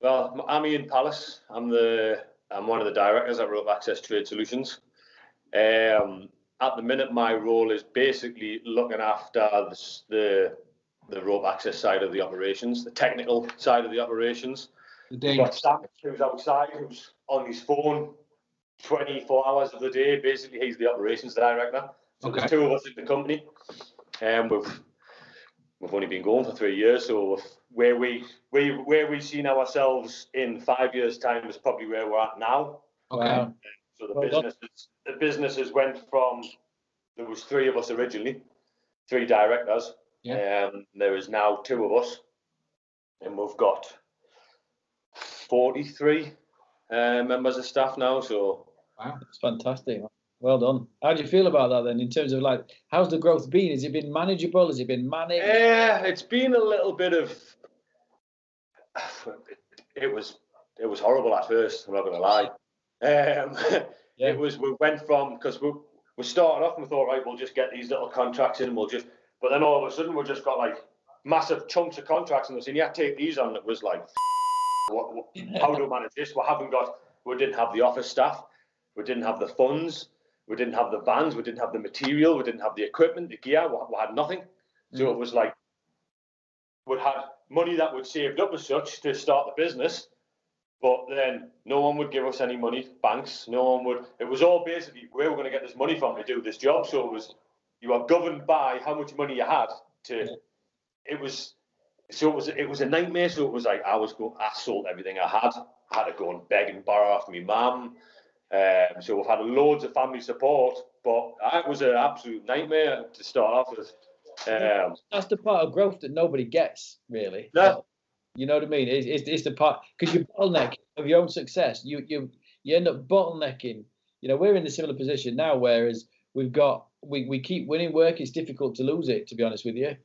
Well, I'm Ian Palace. I'm the I'm one of the directors at Rope Access Trade Solutions. Um, at the minute, my role is basically looking after the, the the rope access side of the operations, the technical side of the operations. The got Sam who's outside, who's on his phone 24 hours of the day. Basically, he's the operations director. So Okay. there's two of us in the company, and we've we've only been going for three years. So we've, where we we where we've seen ourselves in five years' time is probably where we're at now. Okay. Wow. So the Well done. businesses the businesses went from there was three of us originally, three directors. Yeah. Um, there is now two of us, and we've got forty-three uh, members of staff now. So It's fantastic. Well done. How do you feel about that then? In terms of like, how's the growth been? Has it been manageable? Has it been manic? yeah, it's been a little bit of. It was it was horrible at first. I'm not going to lie. Um, Yeah. It was we went from because we we started off and we thought right we'll just get these little contracts in and we'll just but then all of a sudden we just got like massive chunks of contracts and they're saying yeah take these on. It was like what, what, how do we manage this? We haven't got we didn't have the office staff, we didn't have the funds, we didn't have the vans, we didn't have the material, we didn't have the equipment, the gear, we, we had nothing. So it was like we had money that we'd saved up as such to start the business, but then no one would give us any money, banks, no one would. It was all basically where we're going to get this money from to do this job. So it was you are governed by how much money you had to. It was so it was it was a nightmare. So it was like I was going, I sold everything I had. I had to go and beg and borrow off my mum. Um, so we've had loads of family support, but it was an absolute nightmare to start off with. Um, That's the part of growth that nobody gets, really. No. You know what I mean? It's, it's, it's the part because you bottleneck of your own success. You you you end up bottlenecking. You know, we're in a similar position now, whereas we've got we, we keep winning work. It's difficult to lose it, to be honest with you.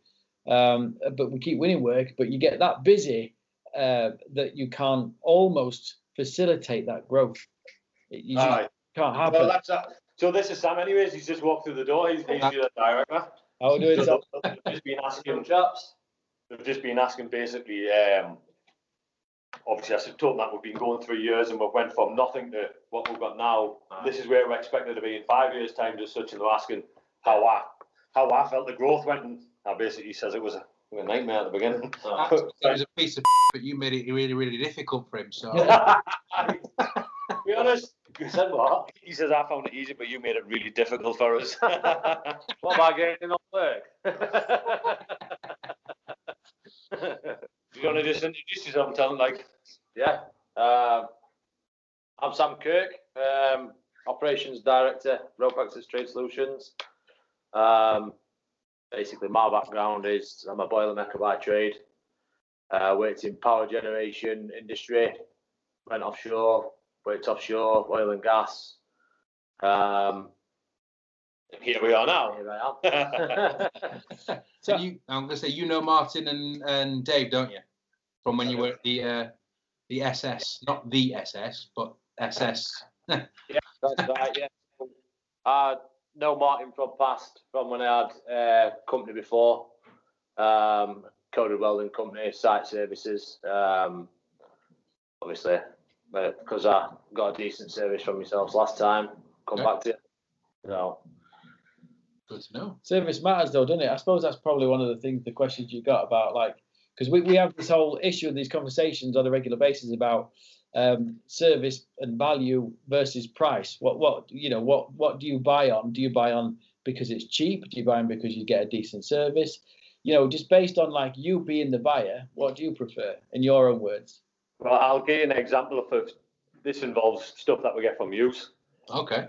Um, but we keep winning work, but you get that busy uh, that you can't almost facilitate that growth. It, you just aye. can't happen. Well, that's that. So this is Sam. Anyways, he's just walked through the door. He's, he's the director. How we doing? So Sam? they've just been asking chaps. They've just been asking basically. Um, obviously, I said told them that we've been going three years and we've went from nothing to what we've got now. This is where we're expected to be in five years' time. Just such, and they're asking how I how I felt the growth went. And I basically says it was a, a nightmare at the beginning. So it was a piece of but you made it really, really difficult for him. So be honest. He said what? He says I found it easy, but you made it really difficult for us. what about getting off work? Do you want to just introduce yourself and tell them like, Yeah, um, I'm Sam Kirk, um, Operations Director, Rope Access Trade Solutions. Um, basically, my background is I'm a boilermaker by trade. Uh, worked in power generation industry, went offshore, worked offshore, oil and gas. Um, here we are now? here I am. So you, I'm gonna say you know Martin and, and Dave, don't you? From when you were at the uh, the SS, not the SS, but SS. yeah, That's right, yeah. I know Martin from past, from when I had a company before, um, Coded Welding Company, Site Services. Um, obviously, because I got a decent service from yourselves last time, come Yeah. back to you. So, Good to know. Service matters though, doesn't it? I suppose that's probably one of the things, the questions you got about like, because we, we have this whole issue of these conversations on a regular basis about um, service and value versus price. What what you know what what do you buy on? Do you buy on because it's cheap? Do you buy on because you get a decent service? You know, just based on like you being the buyer, what do you prefer in your own words? Well, I'll give you an example of this involves stuff that we get from use. Okay.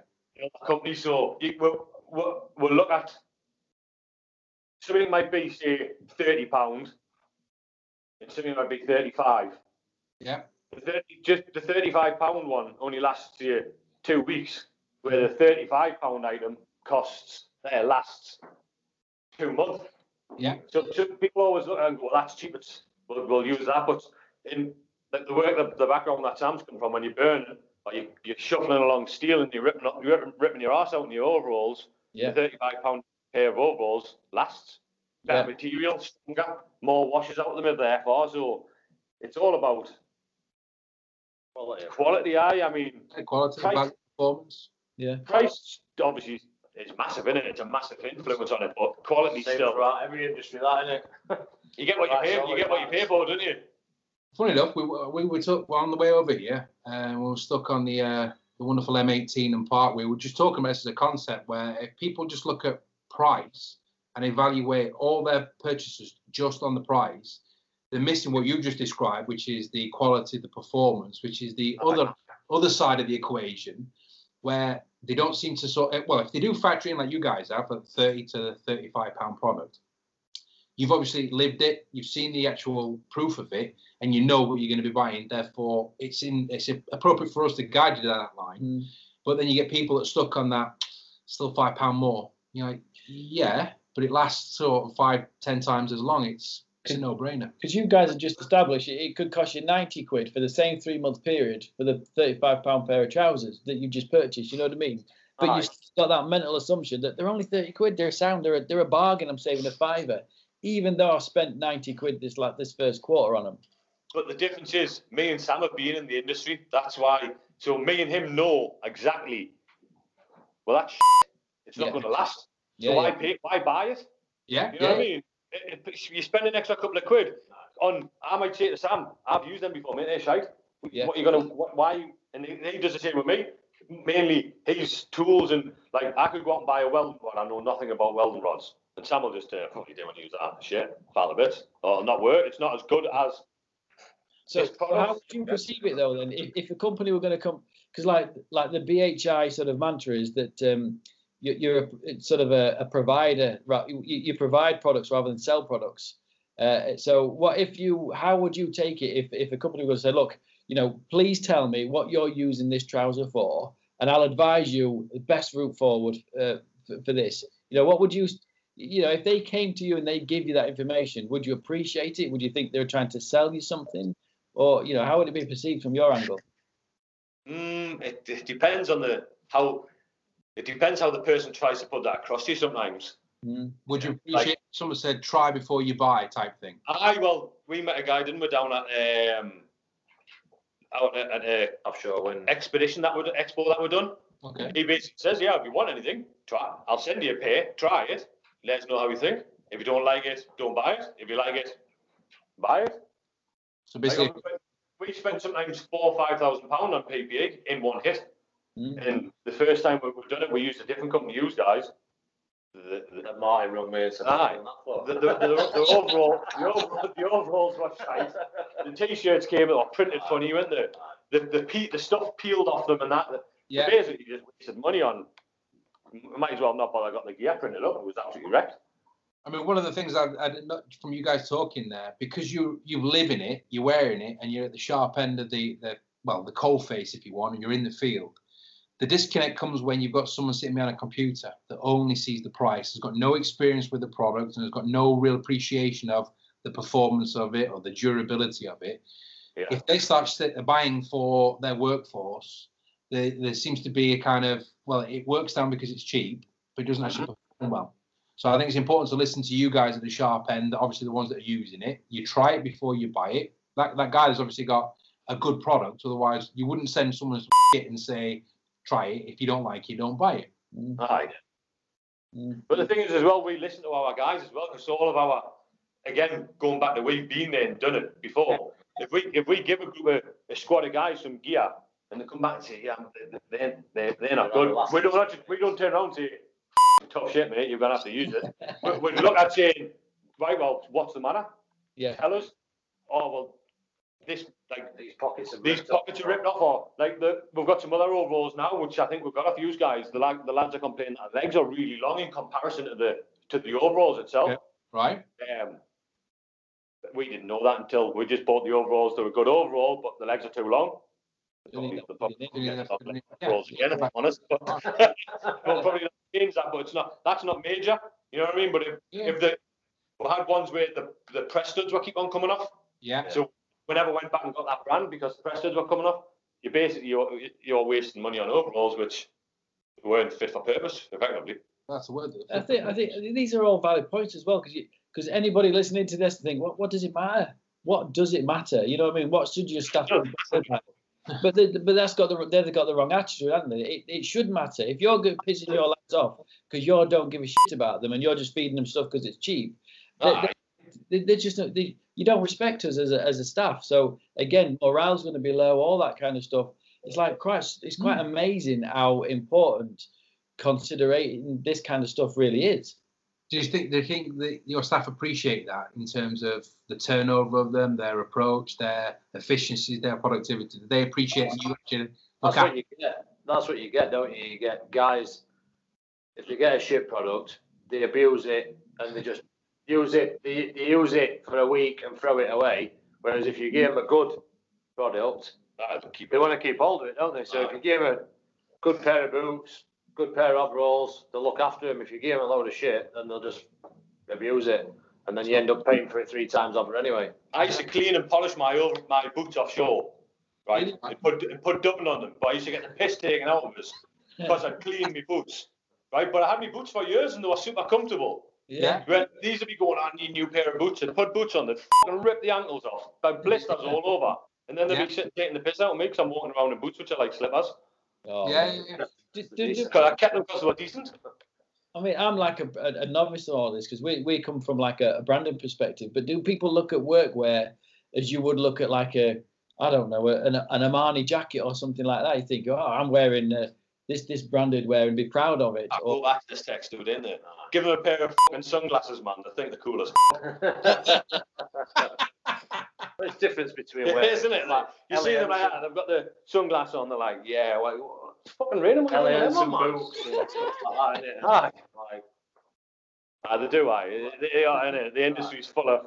company. So we'll, we'll, we'll look at something might be say thirty pound, and something might be thirty-five. Yeah. The 30, just the thirty-five pound one only lasts you two weeks, where the thirty-five pound item costs uh, lasts two months. Yeah. So, so people always look and go, well, that's cheap. We'll, we'll use that. But in the, the work, the, the background that Sam's come from, when you burn, or you, you're shuffling along steel and you're ripping, up- you're ripping, ripping your ass out in your overalls, Yeah. the 35 pound pair of overalls lasts. Better material, stronger, more washes out of them therefore. So it's all about Quality. quality. Aye, I mean, Quality, Price. value, performance. Yeah. price obviously is massive in it. It's a massive influence on it, but quality Same still. throughout every industry, that innit? You get what you pay. You get what you pay for, don't you? Funny enough, we were- we were well, on the way over here, and we were stuck on the uh, the wonderful M18 and Parkway. We were just talking about this as a concept where if people just look at price and evaluate all their purchases just on the price, they're missing what you just described, which is the quality, the performance, which is the other other side of the equation, where they don't seem to sort. Well, if they do factor in like you guys have, a 30 to 35 pound product, you've obviously lived it, you've seen the actual proof of it, and you know what you're going to be buying. Therefore, it's in it's appropriate for us to guide you down that line. Mm. But then you get people that stuck on that, still five pound more. You're like, yeah, but it lasts sort of five, ten times as long. It's it's a no brainer. Because you guys have just established it, could cost you 90 quid for the same three month period for the 35 pound pair of trousers that you just purchased. You know what I mean? But Aye. you've got that mental assumption that they're only 30 quid. They're a sound. They're a, they're a bargain. I'm saving a fiver, even though I've spent 90 quid this like this first quarter on them. But the difference is, me and Sam have been in the industry. That's why. So me and him know exactly. Well, that's it's not Yeah. going to last. So Yeah, why yeah. pay? Why buy it? Yeah, You know what I mean? If- you spend an extra couple of quid on. I might say to Sam, "I've used them before, mate. They're shite. Yeah. What you gonna? What, why? And he, he does the same with me. Mainly his tools and like I could go out and buy a welding rod. I know nothing about welding rods. And Sam will just uh, "Oh, you didn't use that shit, pile of bits. Or not work. It's not as good as So how would you perceive it though? Then, if, if a company were going to come, because like like the BHI sort of mantra is that um, you, you're a, it's sort of a, a provider, right? You, you provide products rather than sell products. Uh, so what if you? How would you take it if if a company was to say, look, you know, please tell me what you're using this trouser for, and I'll advise you the best route forward uh, for, for this. You know, what would you? You know, if they came to you and they give you that information, would you appreciate it? Would you think they were trying to sell you something? Or you know how would it be perceived from your angle Mm, it, it depends on the how. It depends how the person tries to put that across to you. Sometimes. Mm. Would you Like- appreciate if someone said try before you buy type thing? Aye, well, we met a guy, didn't we, down at um, out at, at a Offshore wind. expedition that would expo that we're done. Okay. He basically says, "Yeah, if you want anything, try. I'll send you a pair. Try it. Let us know how you think. If you don't like it, don't buy it. If you like it, buy it." So Like, basically, we spend sometimes four or five thousand pound on PPE in one hit. Mm. And the first time we- we've done it, we used a different company, you guys. The, the, That Martin rung me and said, Aye. "On the, the, the, the overall, the overall, the overalls were shite. The t-shirts came or printed funny, weren't they? The the pe- the stuff peeled off them and that. yeah. Basically, you just wasted money on. Might as well not bother. got the gear printed up. It was absolutely wrecked. I mean, one of the things I, I from you guys talking there, because you you live in it, you're wearing it, and you're at the sharp end of the the well, the cold face, if you want, and you're in the field. The disconnect comes when you've got someone sitting behind a computer that only sees the price, has got no experience with the product, and has got no real appreciation of the performance of it or the durability of it. Yeah. If they start buying for their workforce, there, there seems to be a kind of well, it works down because it's cheap, but it doesn't actually mm-hmm. perform well. So I think it's important to listen to you guys at the sharp end, obviously the ones that are using it. You try it before you buy it. That that guy has obviously got a good product. Otherwise, you wouldn't send someone some shit and say, try it. If you don't like it, don't buy it. Mm. Aye. Mm. But the thing is, as well, we listen to our guys as well, because all of our, again, going back to we've been there and done it before. If we if we give a group of a squad of guys some gear and they come back and say, yeah, they they they're, they're not good, we don't actually, we don't turn around and say, tough shit, mate, you're gonna have to use it. we, we look at saying, right, well, what's the matter? yeah Tell us. Oh well, this like These pockets are these ripped up. pockets are ripped off, or like the we've got some other overalls now, which I think we've got a few guys. The lad, the lads are complaining that legs are really long in comparison to the to the overalls itself. Yeah. Right? Um, we didn't know that until we just bought the overalls. They were good overall, but the legs are too long. Didn't Probably- they'll didn't probably Yeah. get off the Yeah. overalls again, if I'm honest. But we'll probably not change that, but it's not. That's not major. You know what I mean? But if Yeah. if the we had ones where the the press studs were keep on coming off. Yeah. So we never went back and got that brand because the press studs were coming off. You basically you're, you're wasting money on overalls which weren't fit for purpose, effectively. That's the word. I think I think these are all valid points as well because because anybody listening to this think what what does it matter? What does it matter? You know what I mean? What should your staff? But they, but that's got the they've got the wrong attitude, haven't they? It, it should matter if you're good pissing your lads off because you don't give a shit about them and you're just feeding them stuff because it's cheap. They, they, they just they, you don't respect us as a, as a staff. So again, morale's going to be low, all that kind of stuff. It's like Christ, it's quite mm. amazing how important considering this kind of stuff really is. Do you think do you think that your staff appreciate that in terms of the turnover of them, their approach, their efficiency, their productivity? Do they appreciate you actually That's at what you get. That's what you get, don't you? You get guys. If they get a shit product, they abuse it and they just use it. They, they use it for a week and throw it away. Whereas if you give them a good product, keep they want to keep hold of it, don't they? So if you give them a good pair of boots, good pair of overalls, they'll look after them. If you give them a load of shit, then they'll just abuse it, and then you end up paying for it three times over anyway. I used to clean and polish my over, my boots offshore, right? And put and put dubbing on them, but I used to get the piss taken out of us because I'd clean my boots, right? But I had my boots for years and they were super comfortable. Yeah. When these would be going, I need a new pair of boots and put boots on them, fucking rip the ankles off, like blisters all over. And then they'd Yeah. be sitting taking the piss out of me because I'm walking around in boots which are like slippers. Oh, yeah, man. yeah, Because I kept them because they were decent. I mean, I'm like a, a, a novice on all this because we, we come from like a, a branding perspective. But do people look at workwear as you would look at like a, I don't know, an, an Armani jacket or something like that? You think, oh, I'm wearing uh, this this branded wear and be proud of it. I Or, go back to this text dude in there. Give them a pair of fucking sunglasses, man. I think they're coolest. There's difference between Yeah, wearing isn't it? Like, you see them like that, they've got the sunglasses on, they're like, yeah, like, what- it's fucking raining. what are you L.A.'s doing, boots and stuff like that, innit? Aye. Like, Aye, they do, aye. They, they are, innit? The industry's full of,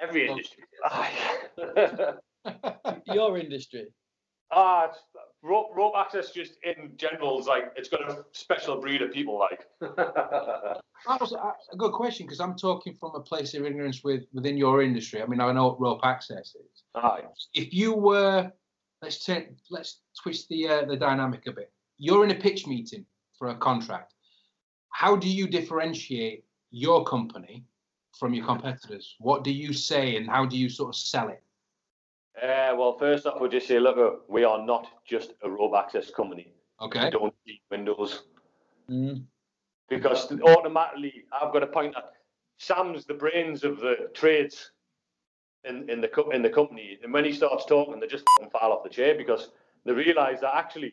every industry. aye. your industry. ah, it's, rope, rope access just in general is like, it's got a special breed of people, like. That was a a good question because I'm talking from a place of ignorance with within your industry. I mean, I know what rope access is. Aye. If you were, let's turn, let's twist the uh, the dynamic a bit. You're in a pitch meeting for a contract. How do you differentiate your company from your competitors? What do you say, and how do you sort of sell it? Uh, well, first off, we'll just say, look, we are not just a rope access company. Okay. We don't need windows. Mm. because automatically I've got to point at Sam's the brains of the trades in, in the co- in the company, and when he starts talking, they just fall off the chair because they realise that actually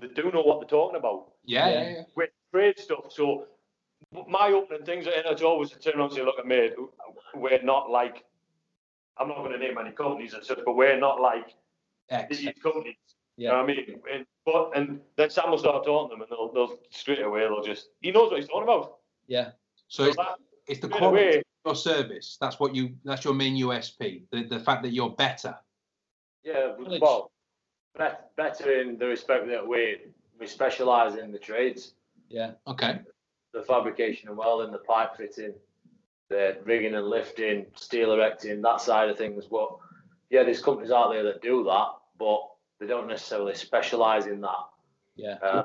they do know what they're talking about Yeah, Yeah. yeah, yeah. with trade stuff. So my opening things, and it's always to turn around and say, look at me, we're not like I'm not going to name any companies and such, but we're not like X. these companies. You Yeah. know what I mean? And, but and then Sam will start talking to them, and they'll, they'll straight away they'll just he knows what he's talking about. Yeah. So So it's, that it's the straight quality away, of your service. That's what you. That's your main USP. The the fact that you're better. Yeah, well, bet- better in the respect that we we specialise in the trades, Yeah. Okay. the fabrication and welding, the pipe fitting, the rigging and lifting, steel erecting, that side of things. But yeah, there's companies out there that do that, but they don't necessarily specialise in that. Yeah. Uh,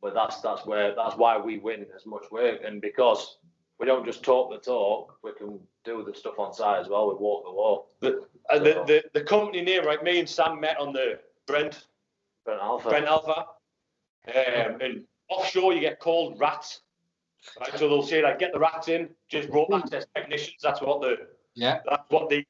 but that's that's where that's why we win as much work, and because we don't just talk the talk, we can do the stuff on site as well. We walk the walk. and the, the the company name, right? Me and Sam met on the Brent Brent Alpha. Brent Alpha, um, and offshore you get called rats. Right, so they'll say like, get the rats in, just rope access technicians. That's what the Yeah. that's what the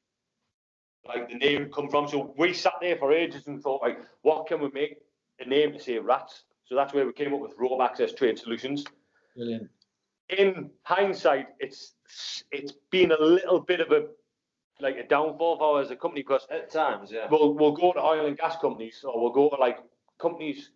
like the name come from. So we sat there for ages and thought like, what can we make a name to say rats? So that's where we came up with rope access trade solutions. Brilliant. In hindsight, it's it's been a little bit of a like a downfall for us as a company because At times, yeah. we'll we'll go to oil and gas companies or we'll go to like companies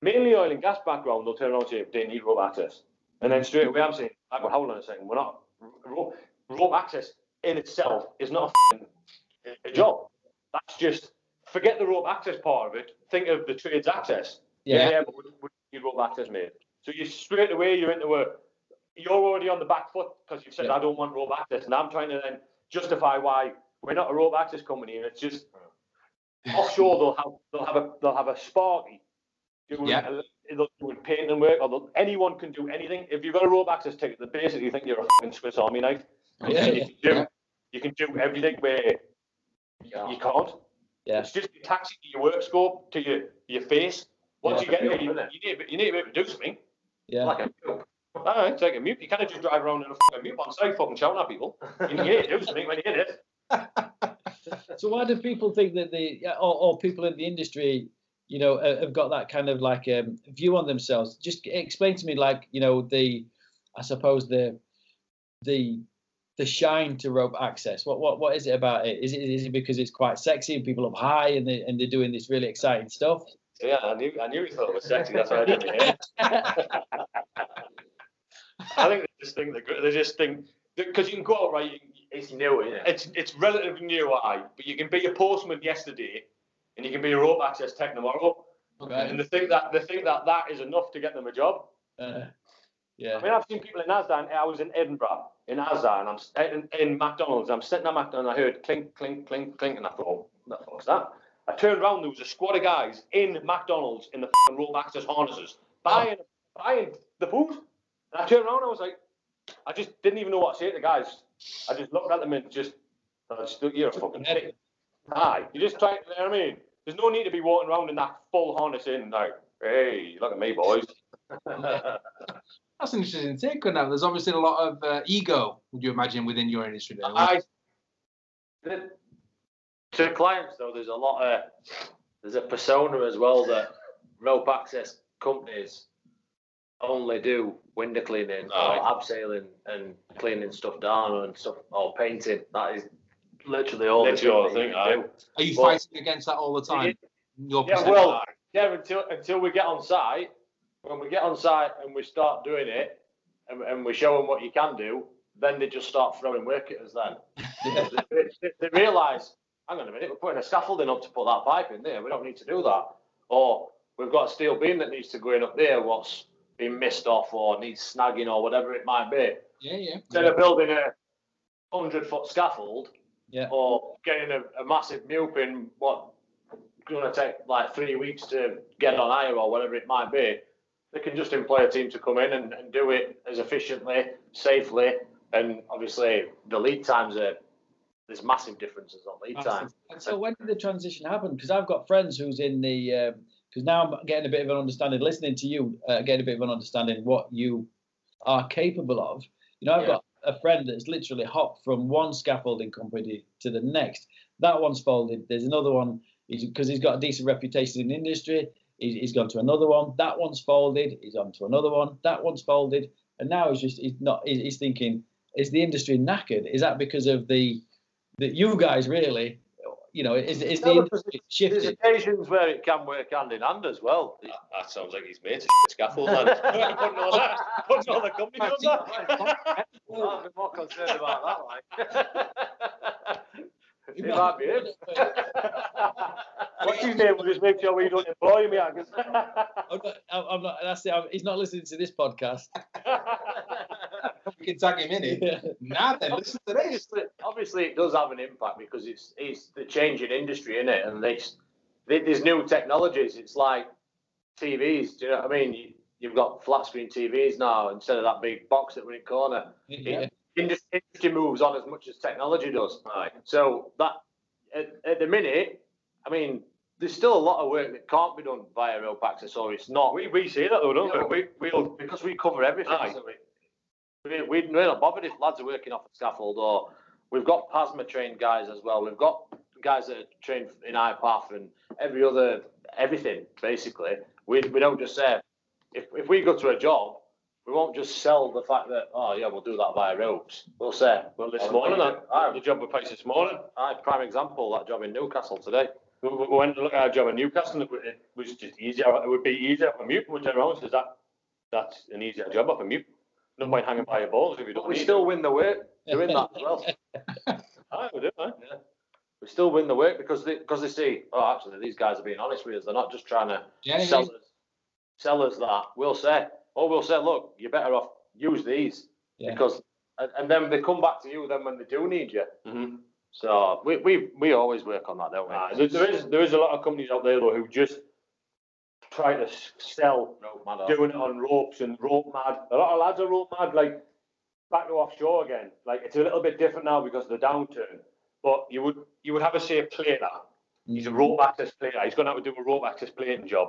mainly oil and gas background. They'll turn around and say they need rope access, and then straight away I'm saying, like, well, hold on a second, we're not rope, rope access in itself is not a, f***ing- a job. That's just forget the rope access part of it. Think of the trades access. Yeah. Yeah, but we, we need rope access, mate. So you straight away you're into a you're already on the back foot because you've said Yeah. I don't want rope access, and I'm trying to then justify why we're not a rope access company, and it's just offshore they'll have they'll have a they'll have a Sparky doing Yeah. a, they'll doing painting work, or anyone can do anything. If you've got a rope access ticket, they basically think you're a fucking Swiss Army knife. Yeah, you yeah. can do Yeah. you can do everything where you, you can't. Yeah. It's just attaching to your work scope, to your, your face. Once Yeah. you get there, you, you, need, you need to be able to do something. Yeah. Like a joke. Ah, it's like a MEWP. You can't just drive around in a fucking MEWP on site fucking shouting at people. You need to do something when you hit it. So why do people think that the or, or people in the industry, you know, uh, have got that kind of like um, view on themselves? Just explain to me, like you know, the I suppose the the the shine to rope access. What what what is it about it? Is it is it because it's quite sexy and people up high and they and they're doing this really exciting stuff? Yeah, I knew, I knew he thought it was sexy. That's why I did it. I think they just think they're, they just think because you can go out right. You, It's new, isn't it? it's it's relatively new, I. But you can be a postman yesterday, and you can be a rope access tech tomorrow. Okay. And they think that they think that that is enough to get them a job. Uh, yeah. I mean, I've seen people in Asda. and I was in Edinburgh in Asda, and I'm in, in McDonald's. I'm sitting at McDonald's, and I heard clink, clink, clink, clink, and I thought, what the fuck's that? I turned around, there was a squad of guys in McDonald's in the fucking rope access harnesses buying buying the food. And I turned around, and I was like, I just didn't even know what to say to the guys. I just looked at them and just, I just you're a fucking idiot. Aye, you just try. You know what I mean? There's no need to be walking around in that full harness in like, hey, look at me, boys. That's an interesting take on that. There's obviously a lot of uh, ego, would you imagine, within your industry? There. I, The- to clients though, there's a lot of there's a persona as well that rope access companies only do window cleaning Aye. or ah. abseiling and cleaning stuff down and stuff or painting. That is literally all they Literally all do. the thing, aye. Are you Well- fighting against that all the time? Your Yeah, perception? well, yeah, until until we get on site, when we get on site and we start doing it, and, and we show them what you can do, then they just start throwing work at us. Then they, they, they realise, hang on a minute, we're putting a scaffolding up to put that pipe in there. We don't need to do that. Or we've got a steel beam that needs to go in up there. What's been missed off or needs snagging or whatever it might be. yeah, yeah. Instead of building a hundred foot scaffold, Yeah. or getting a, a massive MEWP in what going to take like three weeks to get on hire or whatever it might be, they can just employ a team to come in and, and do it as efficiently, safely, and obviously the lead times are there's massive differences on lead time. And so when did the transition happen? Because I've got friends who's in the um, because now I'm getting a bit of an understanding, listening to you, uh, getting a bit of an understanding what you are capable of. You know, I've Yeah. got a friend that's literally hopped from one scaffolding company to the next. That one's folded. There's another one because he's got a decent reputation in the industry. He's, he's gone to another one. That one's folded. He's on to another one. That one's folded. And now he's just he's not he's, he's thinking, is the industry knackered? Is that because of the that you guys really, you know, is is the No, industry There's occasions where it can work hand in hand as well. That, that sounds like he's made a scaffold, man. putting all that, putting all the company on that. I'd be more concerned about that, like. it might be him. What's his name? We'll just make sure we don't employ him. Yeah, 'cause- I'm not, I'm I'm not, that's it. I'm, he's not listening to this podcast. We can tag him in it. Nah, then listen to this. obviously, obviously, it does have an impact because it's it's the changing industry in it, and there's there's new technologies. It's like TVs. Do you know what I mean? You, you've got flat screen TVs now instead of that big box that we're in corner. Yeah. Industry, moves on as much as technology does. Right. So that at, at the minute, I mean, there's still a lot of work that can't be done via rope access, or it's not. We, we say that though, don't Yeah, we? we we'll, because we cover everything. Aye. So we, we, we're not bothered if lads are working off the scaffold or we've got PASMA trained guys as well. We've got guys that are trained in IPAF and every other, everything basically. We, we don't just say, if, if we go to a job, we won't just sell the fact that, oh yeah, we'll do that via ropes. We'll say, well, this Oh, morning, I, that, the job we placed this morning. I, prime example, that job in Newcastle today. We, we we went to look at our job in Newcastle. and It, it was just easier. It would be easier for MEWP. Which everyone says that that's an easier job off a MEWP. No point hanging by your balls if you don't. But we need still win the work doing that as well. to. Aye, we do. Eh? Aye. We still win the work because they, because they see, oh, actually, these guys are being honest with us. They're not just trying to Yeah, yeah. sell us, sell us that. We'll say, or we'll say, look, you're better off use these Yeah. because, and, and then they come back to you then when they do need you. Mm-hmm. So we, we, we always work on that, don't we? Aye, there, there is there is a lot of companies out there though who just try to sell doing it on ropes and rope mad. A lot of lads are rope mad, like back to offshore again. Like it's a little bit different now because of the downturn. But you would you would have a say plater He's a Mm. rope access plater. He's going to have to do a rope access plating job.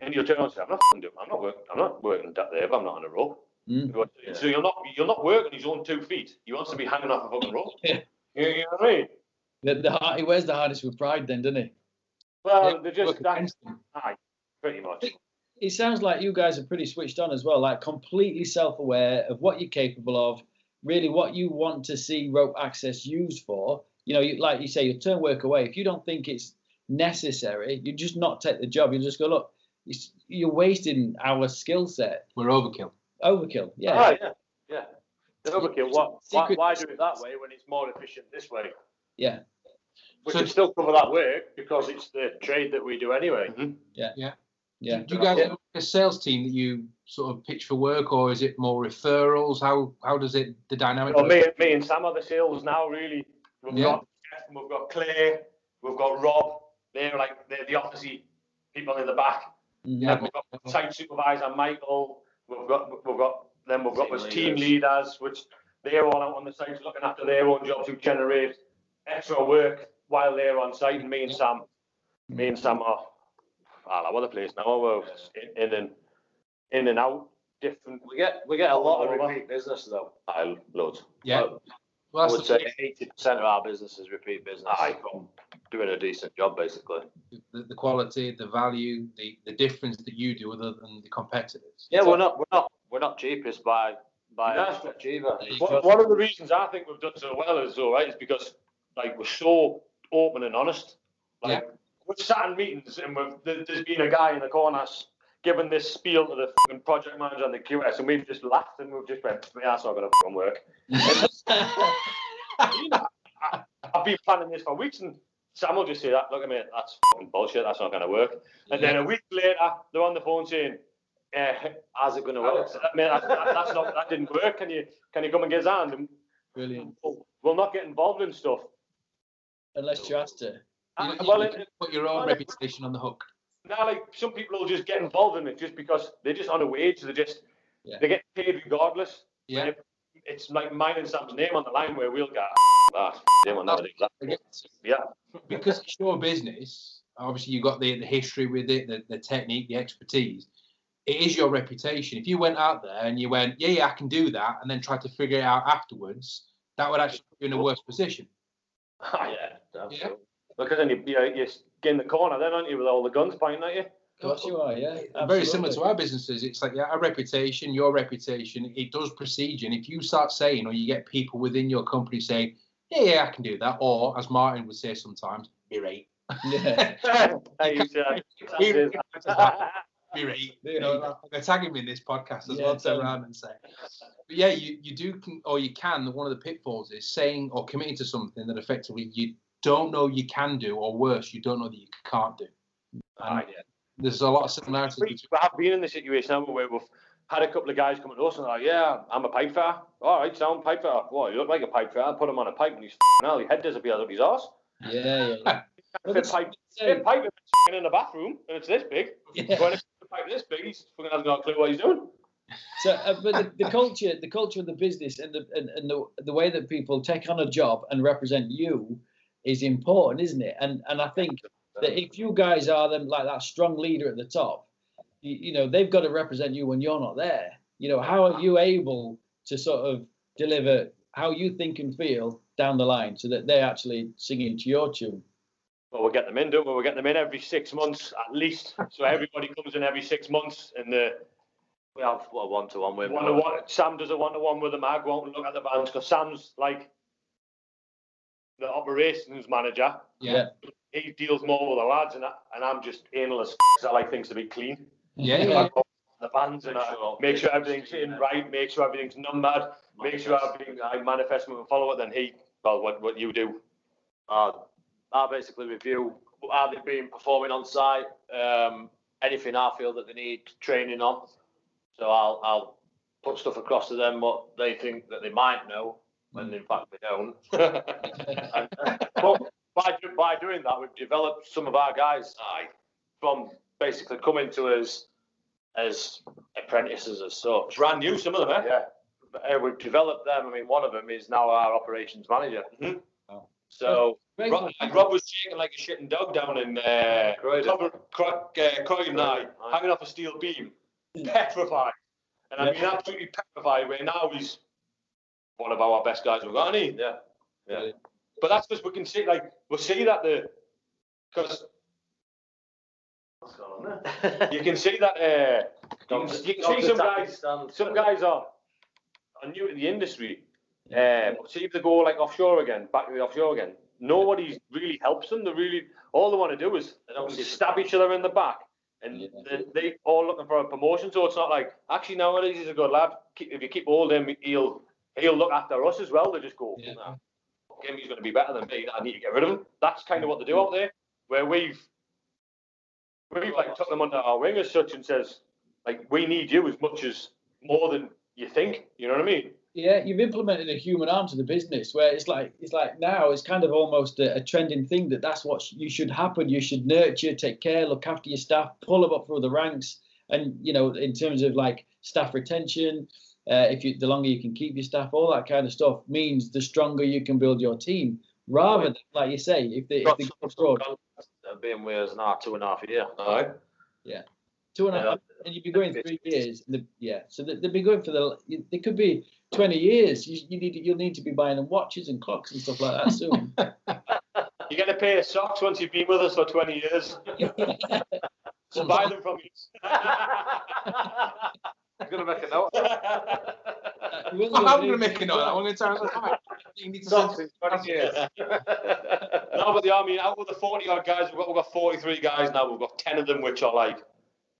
And you'll turn around and say, I'm not doing, I'm not working, I'm not working that there if I'm not on a rope. Mm. So you're not, you're not working his own two feet. He wants to be hanging off a fucking rope. Yeah. You, you know what I mean? The, the, he wears the harness with pride, then, doesn't he? Well, Yeah, they're just, work that, against them. aye, pretty much. It sounds like you guys are pretty switched on as well, like completely self-aware of what you're capable of, really what you want to see rope access used for. You know, you, like you say, you turn work away if you don't think it's necessary. You just not take the job. You just go, look, you're wasting our skill set. We're overkill. Overkill. Yeah. Aye. yeah, yeah. The overkill. What? Why, Secret- why do it that way when it's more efficient this way? Yeah. We So- can still cover that work because it's the trade that we do anyway. Mhm. Yeah. Yeah. Yeah. Do you guys have a sales team that you sort of pitch for work, or is it more referrals? How how does it the dynamic? Well, work? me, me and Sam are the sales now, really. We've Yeah. got Jeff and we've got Clay, we've got Rob. They're like they're the opposite people in the back. Mhm. Yeah. We've got site supervisor Michael. We've got we've got then we've got Team us team leaders. leaders, which they're all out on the sites looking after their own jobs to generate extra work while they're on site. And me and Sam, me and Sam are all over the place now. We're in, in and in and out, different. We get we get a lot of repeat business though. Aye, loads. yeah. Well, Well, I that's would the, say eighty percent of our business is repeat business. Aye. from doing a decent job basically. the, the quality, the value, the, the difference that you do other than the competitors. Yeah, we're not we're not we're not cheapest by by No. a stretch either. One, one of the reasons I think we've done so well is all right is because like we're so open and honest. Like we've sat in meetings and we've there- there's been a guy in the corner s- giving this spiel to the fucking project manager and the QS and we've just laughed and we've just went, yeah, that's not gonna fucking work. I've been planning this for weeks and Sam will just say that, look at me, that's fucking bullshit, that's not gonna work. And then a week later they're on the phone saying, eh, How's it going to work? I mean, that, that, that's not, that didn't work. Can you, can you come and get his hand? And Brilliant. we'll, we'll not get involved in stuff. Unless you asked to. You, Uh, you- well, you it, put your own well, reputation on the hook. Now, like some people will just get involved in it just because they're just on a wage. They just Yeah. they get paid regardless. Yeah. It's like mine and Sam's name on the line where we'll go, ah, they will never do that. Yeah, because it's your business, obviously you've got the, the history with it, the, the technique, the expertise. It is your reputation. If you went out there and you went, yeah, yeah, I can do that, and then tried to figure it out afterwards, that would actually put you in a worse position. yeah, absolutely. Because then you, you you get in the corner then, aren't you, with all the guns pointing at you? Of course you are, yeah. Very similar to our businesses. It's like yeah, our reputation, your reputation, it does precede you. And if you start saying, or you get people within your company saying, yeah, yeah, I can do that, or as Martin would say sometimes, be right. Yeah. Uh, you said- be right. You know, they're tagging me in this podcast as Yeah, well. Turn around and say, but yeah, you, you do can or you can. One of the pitfalls is saying or committing to something that effectively you don't know you can do, or worse, you don't know that you can't do. Aye, And there's a lot of similarities. we between- we have been in the situation haven't we, where we've had a couple of guys come to us and like, yeah, I'm a pipe fitter. All right, sound pipe fitter. Well, you look like a pipe fitter. I put him on a pipe and he's f***ing hell, his head disappears up his arse. Yeah, yeah, yeah. Fit pipe, fit pipe in the bathroom and it's this big. yeah. When it's a pipe this big, he's fucking hasn't got a clue what he's doing. So, uh, but the, the culture, the culture of the business, and the and, and the, the way that people take on a job and represent you is important, isn't it? And and I think that if you guys are them like that strong leader at the top, you, you know they've got to represent you when you're not there. You know, how are you able to sort of deliver how you think and feel down the line, so that they're actually singing to your tune? Well, we get them in, don't we? We get them in every six months at least. So everybody comes in every six months and the We have a one to one with one to one. Sam does a one to one with them. I go out and look at the bands because Sam's like the operations manager. Yeah, he deals more with the lads and, I, and I'm just anal as f- I like things to be clean. yeah, I yeah. go the bands and Make I sure- make sure everything's in right, make sure everything's numbered, make sure everything I manifest and follow it. Then he, well, what what you do? Uh, I basically review how they've been performing on site, um, anything I feel that they need training on. So I'll, I'll put stuff across to them what they think that they might know, when in fact they don't. And, but by, by doing that, we've developed some of our guys aye, from basically coming to us as apprentices as such. Brand new, some of them, eh? Yeah, uh, we've developed them. I mean, one of them is now our operations manager. Mhm. So Rob, like Rob was shaking like a shitting dog down in uh, Croydon. Cro- Cro- uh, Croydon, aye, Aye. hanging off a steel beam, petrified. And I mean, absolutely petrified. Where now he's one of our best guys we've got, he? Yeah. Yeah. But that's because we can see, like, we'll see that the, because What's going on there? you can see that, uh, you can, you can see some guys, some guys are, are new to the industry. Uh, see if they go like offshore again, back to the offshore again. Nobody really helps them. They really, all they want to do is They don't see stab each other in the back, and Yeah. they, they all looking for a promotion. So it's not like actually nowadays he's a good lad. Keep, if you keep hold of him, he'll he'll look after us as well. They just go, Yeah. nah, fuck him, he's going to be better than me. I need to get rid of him. That's kind of what they do out there, where we've we've like took them under our wing as such and says like we need you as much as more than you think. You know what I mean? Yeah, you've implemented a human arm to the business where it's like it's like now it's kind of almost a, a trending thing that that's what you should happen. You should nurture, take care, look after your staff, pull them up through the ranks, and you know in terms of like staff retention, uh, if you the longer you can keep your staff, all that kind of stuff means the stronger you can build your team. Rather than like you say, if they if Got they go abroad, contracts that have been with us now two and a half year. All right. two and Yeah. half, and you'd be going three years. And the, yeah, so they, they'd be going for the. They could be twenty years. You, you need you'll need to be buying them watches and clocks and stuff like that soon. You get a pair of socks once you've been with us for 20 years. We'll buy them from you. I'm gonna make a note. You I'm go going to make a note. I'm going to tell you. You need to Socks send in 20 years. no, but the I mean, out of the 40 odd guys, we've got, we've got 43 guys now. We've got 10 of them which are like,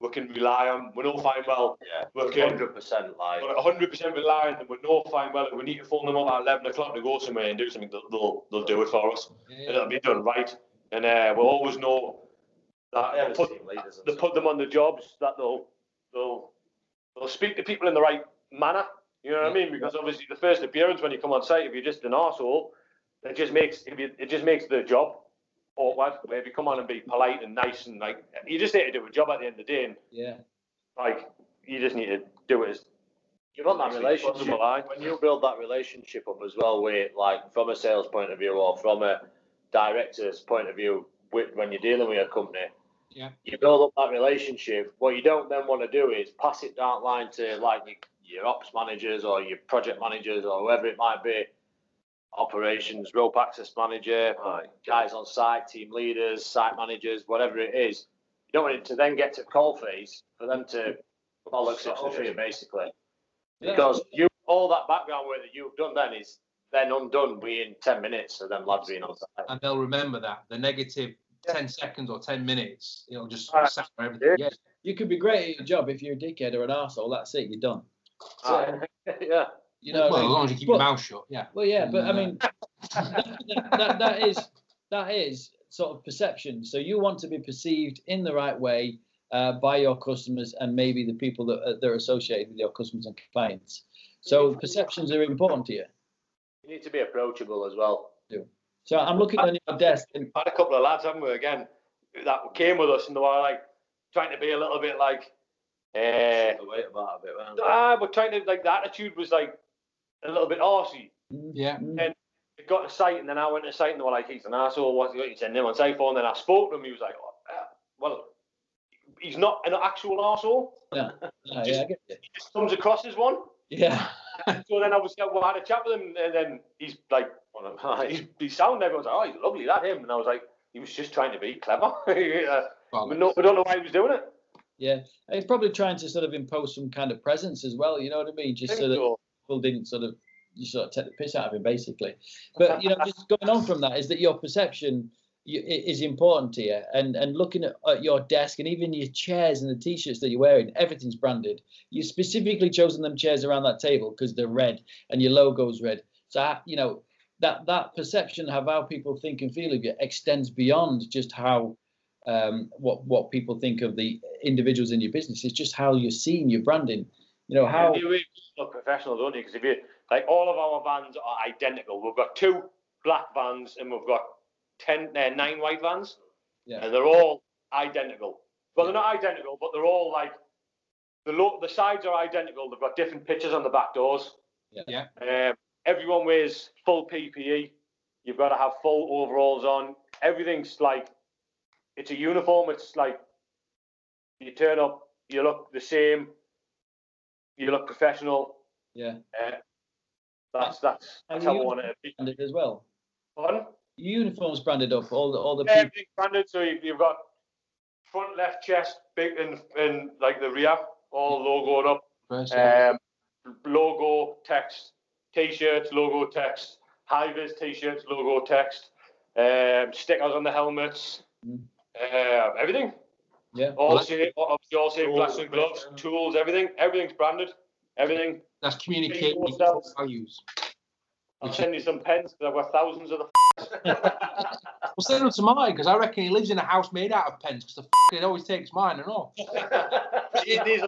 we can rely on. We know fine well. Yeah, We can hundred percent like. we're 100% rely on them. We know fine well. If we need to phone them up at 11 o'clock to go somewhere and do something, they'll, they'll, they'll do it for us. And it'll be done right. And uh, we'll always know that Yeah, they'll put, team leaders they put them on the jobs that they'll they'll they'll speak to people in the right manner. You know what I mean? Because obviously the first appearance when you come on site, if you're just an arsehole, it just makes if you, it just makes the job awkward. Where if you come on and be polite and nice and like you just need to do a job at the end of the day, and Yeah, like you just need to do it as You want that relationship. possible, aye. When you build that relationship up as well with, like, from a sales point of view or from a director's point of view, with, when you're dealing with a company, Yeah. you build up that relationship. What you don't then want to do is pass it down line to like your, your ops managers or your project managers or whoever it might be, operations, rope access manager, guys on site, team leaders, site managers, whatever it is. You don't want it to then get to call phase for them to bollocks it for you, basically. Yeah. Because you all that background work that you've done then is then undone within ten minutes of them lads being on site. and they'll remember that the negative 10 seconds or 10 minutes, it'll just Alright. sat for everything. Yeah. you could be great at your job if you're a dickhead or an arsehole. That's it. You're done. Aye. yeah. You know. well, what I as long as you keep But- your mouth shut, yeah. Well, yeah, but I mean, that, that, that is that is sort of perception. So you want to be perceived in the right way uh, by your customers and maybe the people that are, that are associated with your customers and clients. So perceptions are important to you. You need to be approachable as well. So I'm looking on your desk, and had a couple of lads, haven't we, again, that came with us and they were like trying to be a little bit like, uh, Wait about a bit, ah, but trying to, like, the attitude was like a little bit arsey. Yeah. And It got to site and then I went to site and they were like, he's an asshole, what's he got you sending him on site for? And then I spoke to him, he was like, oh, uh, well, he's not an actual arsehole. yeah, yeah, I get you. He just comes across as one. Yeah, So then obviously I had a chat with him and then he's like, well, he's, he's sound, everyone's like, oh, he's lovely, that him. And I was like, he was just trying to be clever. Uh, Well, we, we don't know why he was doing it. yeah. And He's probably trying to sort of impose some kind of presence as well. You know what I mean? Just so that So, people didn't sort of you sort of take the piss out of him basically but you know just going on from that is that your perception is important to you. And and looking at, at your desk and even your chairs and the t-shirts that you're wearing everything's branded. You specifically chosen them chairs around that table because they're red and your logo's red. So you know that that perception of how people think and feel of you extends beyond just how um, what what people think of the individuals in your business. It's just how you're seen your branding. You know how you really look professional, don't you? Because if you like, all of our vans are identical. We've got two black vans and we've got ten, uh, nine white vans, Yeah. and they're all identical. Well, they're not identical, but they're all like the lo- the sides are identical. They've got different pictures on the back doors. Yeah. Yeah. Um, everyone wears full PPE. You've got to have full overalls on. Everything's like, it's a uniform. It's like, you turn up, you look the same, you look professional. Yeah. Uh, that's that's And that's how I want it to be. Branded as well. Pardon? Uniforms branded up. All the all the. Everything's branded. So you've, you've got front left chest, big and and like the rear, all logoed up. Um, logo text, t-shirts, logo text, high vis t-shirts, logo text, um, stickers on the helmets, Mm. uh, everything. Yeah. All Well, same, obviously all the same glass and gloves, tools, everything. Everything's branded. Everything. that's communicating values. I'll send you some pens because I've got thousands of them. Well, send them to mine because I reckon he lives in a house made out of pens because the f- it always takes mine and all. These- these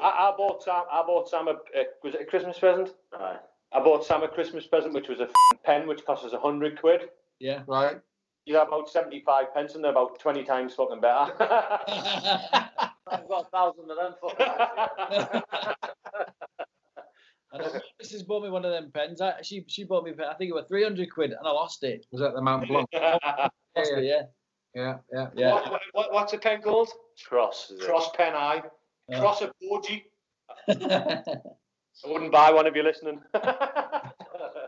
I, I bought Sam. I bought Sam a, a was it a Christmas present? Aye. I bought Sam a Christmas present, which was a f***ing pen, which cost us a hundred quid. Yeah. Right? You have about seventy-five pence, and they're about twenty times fucking better. I've got a thousand of them. For I know Mrs. bought me one of them pens. I, she she bought me a pen. I think it was three hundred quid, and I lost it. Was that the Mont Blanc? Lost it, yeah. Yeah, yeah. Yeah. What, what, what's a pen called? Cross. Is it? Cross pen eye. Yeah. Cross a Boji. I wouldn't buy one if you're listening.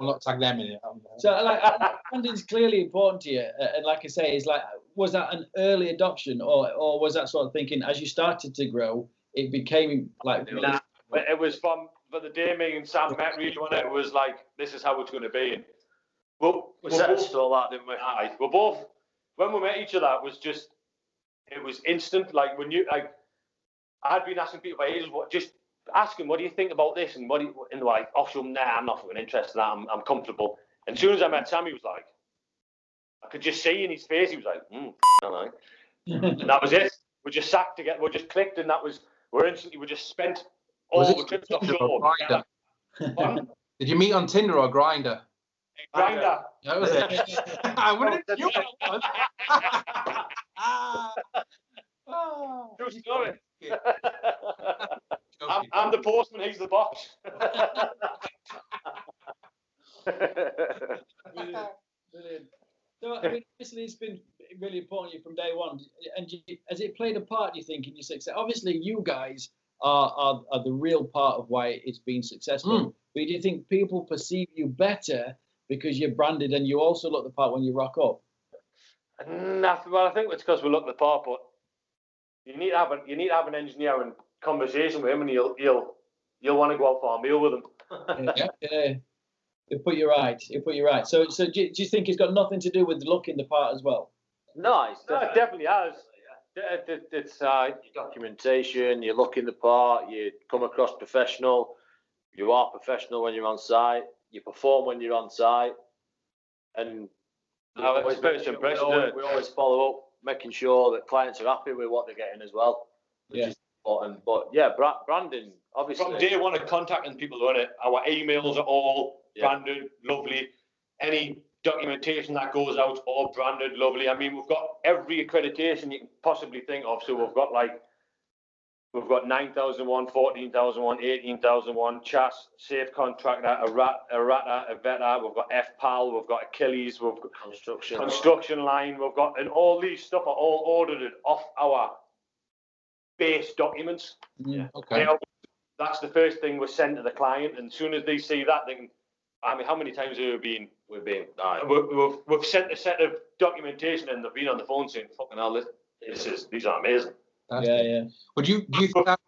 We'll not tag them in it. so like branding's clearly important to you, uh, and like I say, is like was that an early adoption, or or was that sort of thinking as you started to grow, it became like Nah, it was from for the day me and Sam met really when it was like this is how it's going to be. And well, We set a both, stall that, didn't we? aye, we're both when we met each other. It was just it was instant. Like when you like, I'd been asking people for ages, what just asking, what do you think about this? And what do you, and they're like, oh, sure, nah, I'm not fucking interested in that. I'm, I'm comfortable. And as soon as I met Sam, he was like, I could just see in his face, he was like, mm, I know. And that was it. We just sat together, we just clicked, and that was, we're instantly, we just spent all Was it trips Tinder or offshore. Grindr? Did you meet on Tinder or Grindr? Grindr. That was it. I wouldn't. You know it. True story. Yeah. I'm, I'm the postman, he's the box. Brilliant. Brilliant. So, I mean, obviously, it's been really important to you from day one. And you, has it played a part, do you think, in your success? Obviously, you guys are, are, are the real part of why it's been successful. Mm. But do you think people perceive you better because you're branded and you also look the part when you rock up? Nothing. Well, I think it's because we look the part, but you need to have a, you need to have an engineering conversation with him, and you'll you'll you'll want to go out for a meal with him. yeah, yeah. He'll put you right. He'll put you right. So, so do, you- do you think it's got nothing to do with looking the part as well? Nice. No, it definitely has. It- it- it's uh, documentation, you look in the part, you come across professional, you are professional when you're on site, you perform when you're on site, and we Oh, always very make sure- impressive, we always, isn't we always follow up, making sure that clients are happy with what they're getting as well, which Yeah. is important. But yeah, bra- branding, obviously. from day one of contacting people doing it. Our emails are all Yeah. branded, lovely. Any documentation that goes out, all branded, lovely. I mean, we've got every accreditation you can possibly think of. So we've got like, we've got 9001, 14001, 18001, CHAS, Safe Contractor, IRATA, IRATA, Avetta. We've got FPAL, we've got Achilles, we've got construction. construction line, we've got, and all these stuff are all audited off our base documents. Mm-hmm. Yeah. Okay. You that's the first thing we send to the client, and as soon as they see that, they can. I mean, how many times have we been? We've been, aye. We've, we've, we've sent a set of documentation, and they've been on the phone saying, "Fucking hell, this, this is these are amazing." That's Yeah, good. yeah. Would you do you think that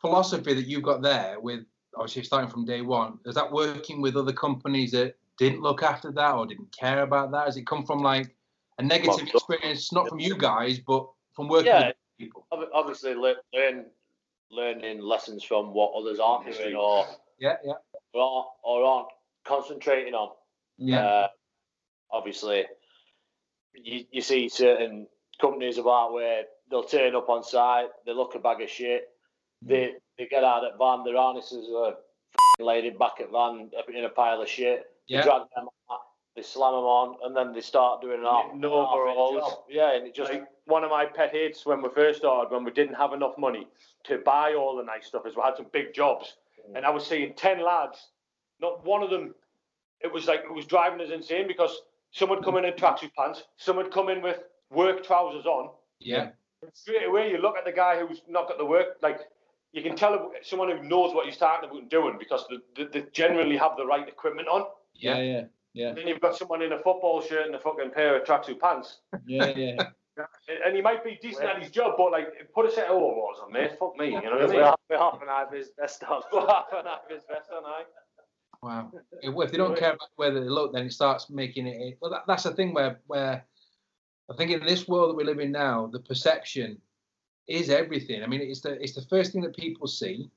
philosophy that you've got there with obviously starting from day one, is that working with other companies that didn't look after that or didn't care about that? Has it come from like a negative Well, experience, not from you guys, but from working Yeah. with people? Ob- Obviously, le- learn, learning lessons from what others aren't doing or, Yeah, yeah, or, or aren't concentrating on. Yeah. Uh, obviously, you, you see certain companies about where they'll turn up on site, they look a bag of shit, they they get out at van, their harnesses are f***ing laid in back at van in a pile of shit. They drag them out, they slam them on, and then they start doing an half. No overalls. Yeah, and it just Like one of my pet hates when we first started, when we didn't have enough money to buy all the nice stuff, is we had some big jobs, and I was seeing ten lads, not one of them. It was like it was driving us insane because some would come in in tracksuit pants, some would come in with work trousers on. Yeah. Straight away, you look at the guy who's not got the work, like, you can tell someone who knows what he's talking about and doing because they, they, they generally have the right equipment on. Yeah, Yeah. yeah, yeah, And then you've got someone in a football shirt and a fucking pair of tracksuit pants. yeah, yeah. And he might be decent at his job, but like, put a set of overalls on, mate. Fuck me, you know what I We mean? half, we half an eye of his best on. half an eye of his vest on, aye. Wow. If they don't care about whether they look, then it starts making it. Well, that, that's the thing where where I think in this world that we live in now, the perception is everything. I mean, it's the it's the first thing that people see.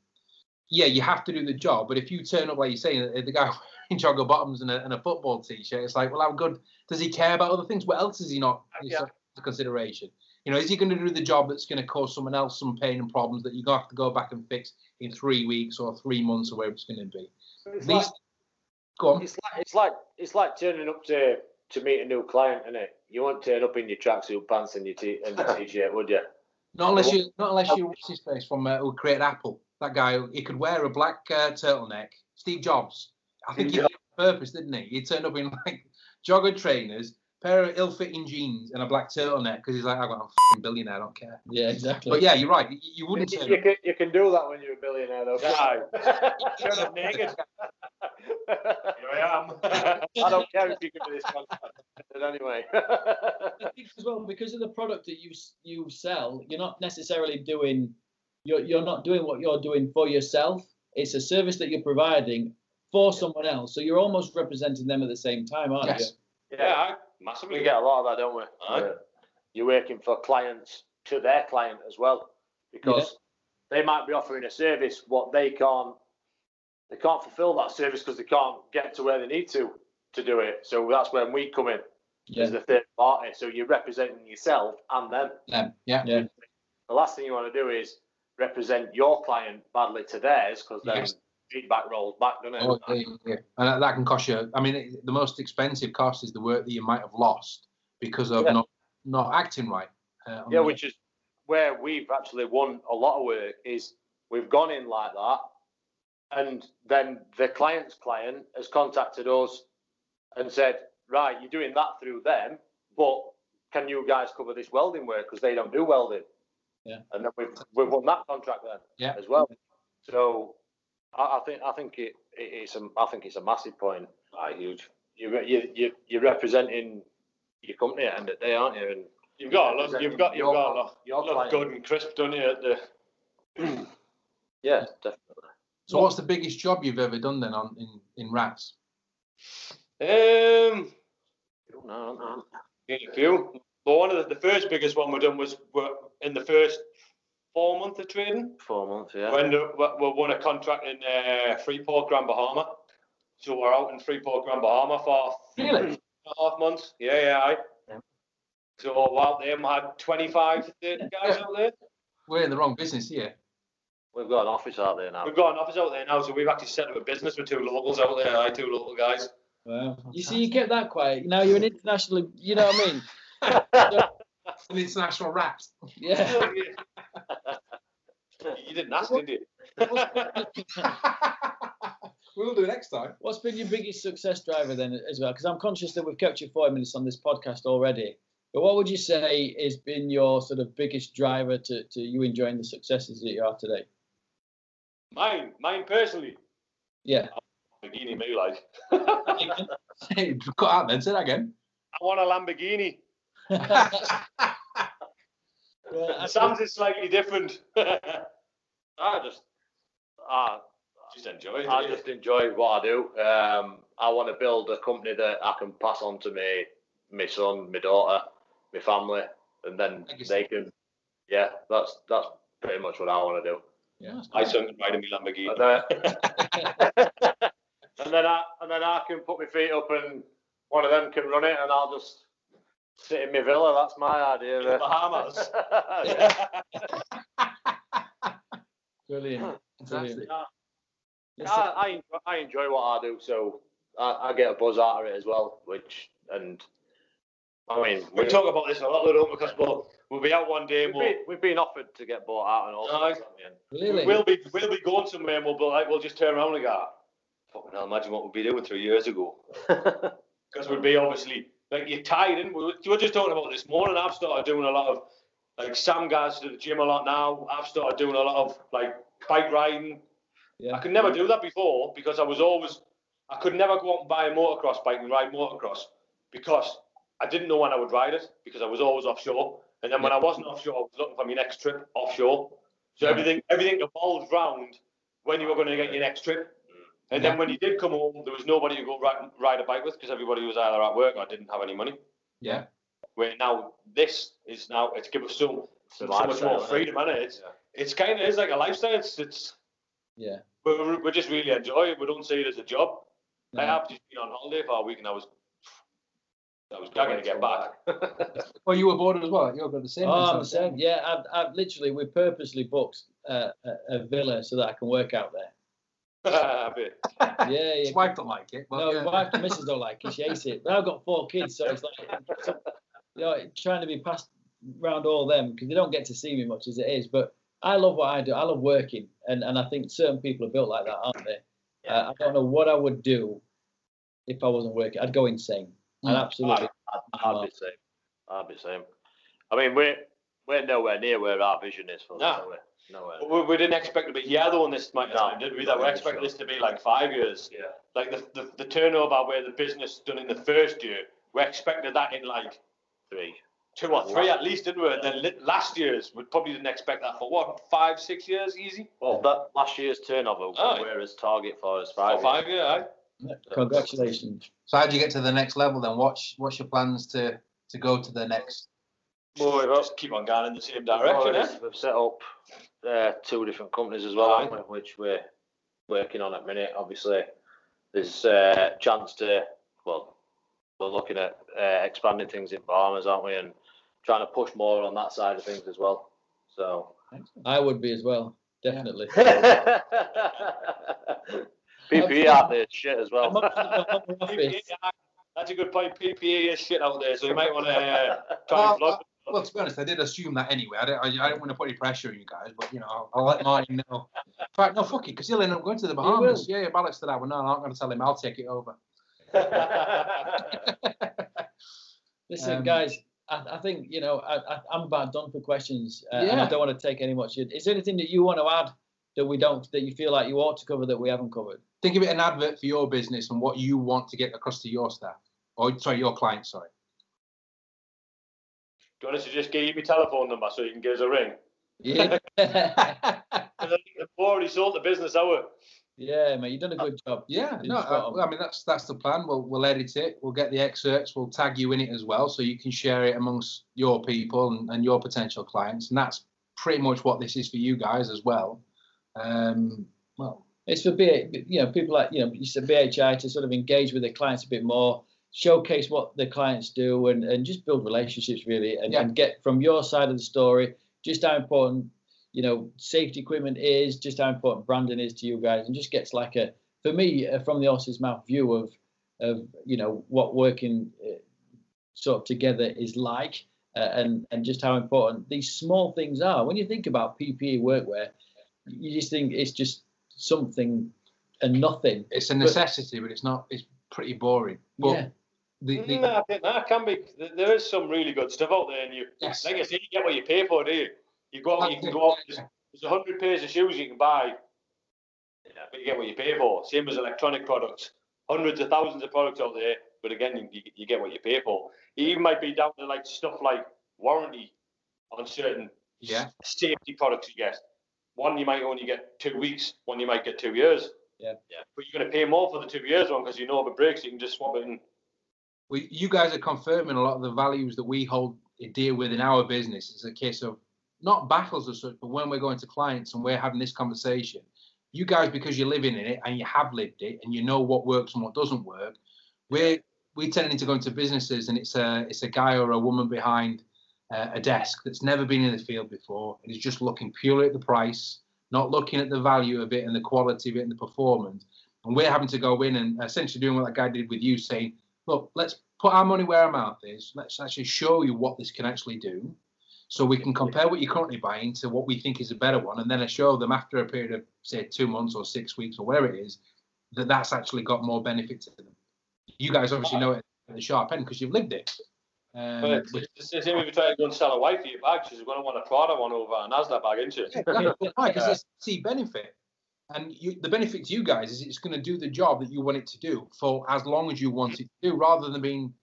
Yeah, you have to do the job, but if you turn up like you're saying, the guy in jogger bottoms and a, and a football t-shirt, it's like, well, how good does he care about other things? What else is he not uh, Yeah. into consideration? You know, is he going to do the job that's going to cause someone else some pain and problems that you're going to have to go back and fix in three weeks or three months or wherever it's going to be? It's These, like, it's like it's like it's like turning up to to meet a new client, isn't it? You won't turn up in your tracksuit pants and your t and your t-shirt, would you? Not unless you, not unless you what's his face from uh, who created Apple. That guy, he could wear a black uh, turtleneck. Steve Jobs. I think he did it on purpose, didn't he? He turned up in like jogger trainers, pair of ill-fitting jeans, and a black turtleneck because he's like, I'm a fucking billionaire, I don't care. Yeah, exactly. But yeah, you're right. You, you wouldn't You, turn you can you can do that when you're a billionaire, though. Aye. Turn up naked. Here I am. I don't care if you give me this contract. But anyway. As well because of the product that you you sell, you're not necessarily doing you're you're not doing what you're doing for yourself. It's a service that you're providing for someone else, so you're almost representing them at the same time, aren't Yes. Yeah, aye. Massively. we get a lot of that, don't we? Aye. You're working for clients to their client as well, because they might be offering a service what they can't they can't fulfil that service because they can't get to where they need to to do it. So that's when we come in you? as the third party. So you're representing yourself and them. Them. Yeah. Yeah. The last thing you want to do is represent your client badly to theirs because then Yes. Feedback rolls back, doesn't it? Oh, yeah, yeah. And that- can cost you. I mean, it- the most expensive cost is the work that you might have lost because of Yeah. not not acting right. Uh, Yeah, which is where we've actually won a lot of work is we've gone in like that, and then the client's client has contacted us and said, right, you're doing that through them, but can you guys cover this welding work because they don't do welding? Yeah. And then we've we've won that contract then Yeah. as well. So I, I think I think it, it it's a I think it's a massive point. Aye, huge. You you you you're representing your company at the end of the day, aren't you? And You've got to look, you've got, you've Your- got to look, your look client. good and crisp, don't you? At the, yeah, definitely. so, what's the biggest job you've ever done then on in in rats? um, No, no. a few. But one of the, the first biggest one we done was in the first four months of trading. Four months, yeah. When we, we won a contract in uh, Freeport, Grand Bahama. So we're out in Freeport, Grand Bahama for Really? three and a half months. Yeah, yeah, aye. Yeah. So while they had 25 to 30 guys out there. We're in the wrong business here. We've got an office out there now. We've got an office out there now, so we've actually set up a business with two locals out there, aye, two local guys. Wow. You see, you kept that quiet. Now you're an international. You know what I mean? An international rat. Yeah. you didn't ask, did you? we'll do it next time. What's been your biggest success driver then as well? Because I'm conscious that we've kept you five minutes on this podcast already. But what would you say has been your sort of biggest driver to, to you enjoying the successes that you are today? Mine, mine personally. Yeah. Lamborghini, me like. Hey, cut out then. Say that again. I want a Lamborghini. Well, I- Sam's is slightly different. I just, I, just enjoy it. I just enjoy what I do. Um, I want to build a company that I can pass on to me, my son, my daughter, my family, and then they can. Yeah, that's that's pretty much what I want to do. yeah. My son can ride in my Lamborghini. And then, and then I and then I can put my feet up and one of them can run it, and I'll just sit in my villa. That's my idea. The Bahamas. Brilliant. Brilliant. Listen, I, I, enjoy, I enjoy what I do, so I, I get a buzz out of it as well. Which and I mean, we we talk about this a lot, though, don't we? Because we'll, we'll be out one day and we've, we'll, been, we've been offered to get bought out and all. Aye. sorts, haven't really? we'll be we'll be going somewhere and we'll be like we'll just turn around and go, fucking hell, imagine what we'd be doing three years ago. Because we'd be obviously like you're tired. And we were, we were just talking about this morning. I've started doing a lot of like Sam guys to the gym a lot now. I've started doing a lot of like bike riding. Yeah. I could never do that before because I was always I could never go out and buy a motocross bike and ride motocross because I didn't know when I would ride it because I was always offshore. And then when I wasn't offshore, I was looking for my next trip offshore. So Yeah. everything everything evolved round when you were going to get your next trip. Mm. And then when you did come home, there was nobody to go ride, ride a bike with because everybody was either at work or didn't have any money. Yeah. Where now this is now it's given us so, so much lifestyle, more isn't it? freedom, and? It's Yeah. it's kind of is like a lifestyle. It's it's Yeah. we we just really enjoy it. We don't see it as a job. I've just been on holiday for a week and I was I was gagging to get back. Well, you were bored as well. You're got the same. Oh, I'm the same. Yeah, I've, I've literally we purposely booked uh, a, a villa so that I can work out there. Yeah, yeah. His wife don't like it. But No, yeah. my wife and missus don't like it. She hates it. But I've got four kids, so it's like, you know, trying to be passed around all them because they don't get to see me much as it is. But I love what I do. I love working, and and I think certain people are built like that, aren't they? Uh, I don't know what I would do if I wasn't working. I'd go insane. I'd Mm. absolutely. I'd, I'd be same. I'd be same. I mean, we're we're nowhere near where our vision is for No. this. are? Nowhere. We, we didn't expect to be here though in this amount of No. time, did we? That we expected this to be like five years. Yeah. Like the, the, the turnover where the business done in the first year, we expected that in like Three. two or three at least, didn't we? And then last year's, we probably didn't expect that for what, five, six years easy? Well, that last year's turnover, Aye. where is target for us Five, five? five, yeah. aye. Congratulations. So how do you get to the next level then? What's what's your plans to to go to the next? Well, we just keep on going in the same direction, Well, eh? We've set up uh, two different companies as well, Aye. haven't we, which we're working on at the minute. Obviously, there's a chance to, well, we're looking at uh, expanding things in farmers, aren't we? And trying to push more on that side of things as well. So. I would be as well, definitely. PPE out there is shit as well. up to the home office. PPE. That's a good point. PPE is shit out there, so you might want to uh, try Well, and vlog. Well, to be honest, I did assume that anyway. I don't, I, I don't want to put any pressure on you guys, but you know, I'll, I'll let Martin know. In fact, no, fuck it, because he'll end up going to the Bahamas. Yeah, yeah, Alex to that one. No, I'm not going to tell him. I'll take it over. Listen, Um, guys, I, I think you know I, I, I'm about done for questions, uh, and I don't want to take any much. Is there anything that you want to add that we don't that you feel like you ought to cover that we haven't covered? Think of it an advert for your business and what you want to get across to your staff, or sorry, your clients. Sorry. Do you want us to just give you my telephone number so you can give us a ring? Yeah. I think they've already sold the business out. Yeah, mate, you've done a good job. Yeah, no, I, I mean that's that's the plan. We'll we'll edit it. We'll get the excerpts. We'll tag you in it as well, so you can share it amongst your people and, and your potential clients. And that's pretty much what this is for you guys as well. Um, well, It's for B, you know, people like you know, you said BHI to sort of engage with their clients a bit more, showcase what the clients do, and and just build relationships really, and, Yeah. and get from your side of the story just how important you know safety equipment is, just how important branding is to you guys, and just gets like a for me uh, from the horse's mouth view of of you know what working uh, sort of together is like. Uh, and and just how important these small things are. When you think about PPE workwear, you just think it's just something and nothing. it's a necessity, but it's not. It's pretty boring. But yeah, the, the, No, I think that can be. There is some really good stuff out there, and you, Yes. like I say, you get what you pay for, do you? You go you can go out. There's, there's a hundred pairs of shoes you can buy, yeah, but you get what you pay for. Same as electronic products, hundreds of thousands of products out there, but again, you, you get what you pay for. It even might be down to like stuff like warranty on certain yeah, safety products you get. One you might only get two weeks, one you might get two years. Yeah. yeah. But you're going to pay more for the two years one because you know if it breaks, you can just swap it in. well, you guys are confirming a lot of the values that we hold dear with in our business. It's a case of not battles as such, but when we're going to clients and we're having this conversation, you guys, because you're living in it and you have lived it and you know what works and what doesn't work, we're we tending to go into businesses and it's a it's a guy or a woman behind uh, a desk that's never been in the field before and is just looking purely at the price, not looking at the value of it and the quality of it and the performance. And we're having to go in and essentially doing what that guy did with you, saying, look, let's put our money where our mouth is. Let's actually show you what this can actually do. So we can compare what you're currently buying to what we think is a better one, and then I show them after a period of say two months or six weeks or whatever it is, that that's actually got more benefit to them. You guys obviously know it at the sharp end because you've lived it. Um, But it's, it's the same if you try to go and sell a wife for your bag, she's going to want a Prada one over a Nasdaq bag, isn't she? Yeah, why? Because it's see benefit, and you, the benefit to you guys is it's going to do the job that you want it to do for as long as you want it to do, rather than being.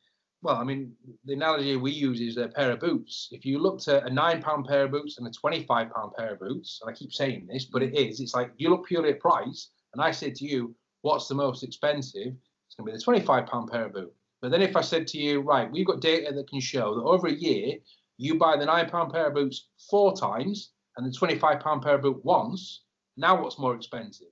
Well, I mean, the analogy we use is a pair of boots. If you looked at a nine pound pair of boots and a twenty five pound pair of boots, and I keep saying this, but it is. It's like you look purely at price, and I said to you, "What's the most expensive?" It's going to be the twenty five pound pair of boot. But then if I said to you, "Right, we've got data that can show that over a year you buy the nine pound pair of boots four times and the twenty five pound pair of boot once. Now what's more expensive?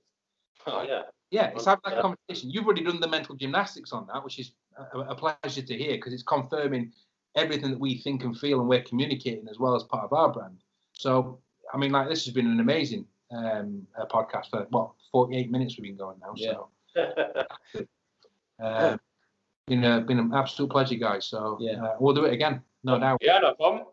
Oh, yeah. Yeah, it's having that Yeah. conversation. You've already done the mental gymnastics on that, which is a, a pleasure to hear because it's confirming everything that we think and feel and we're communicating as well as part of our brand. So, I mean, like this has been an amazing um, uh, podcast for what 48 minutes we've been going now. So, uh, been a, been an absolute pleasure, guys. So, Yeah. uh, we'll do it again, no doubt. Yeah, no problem.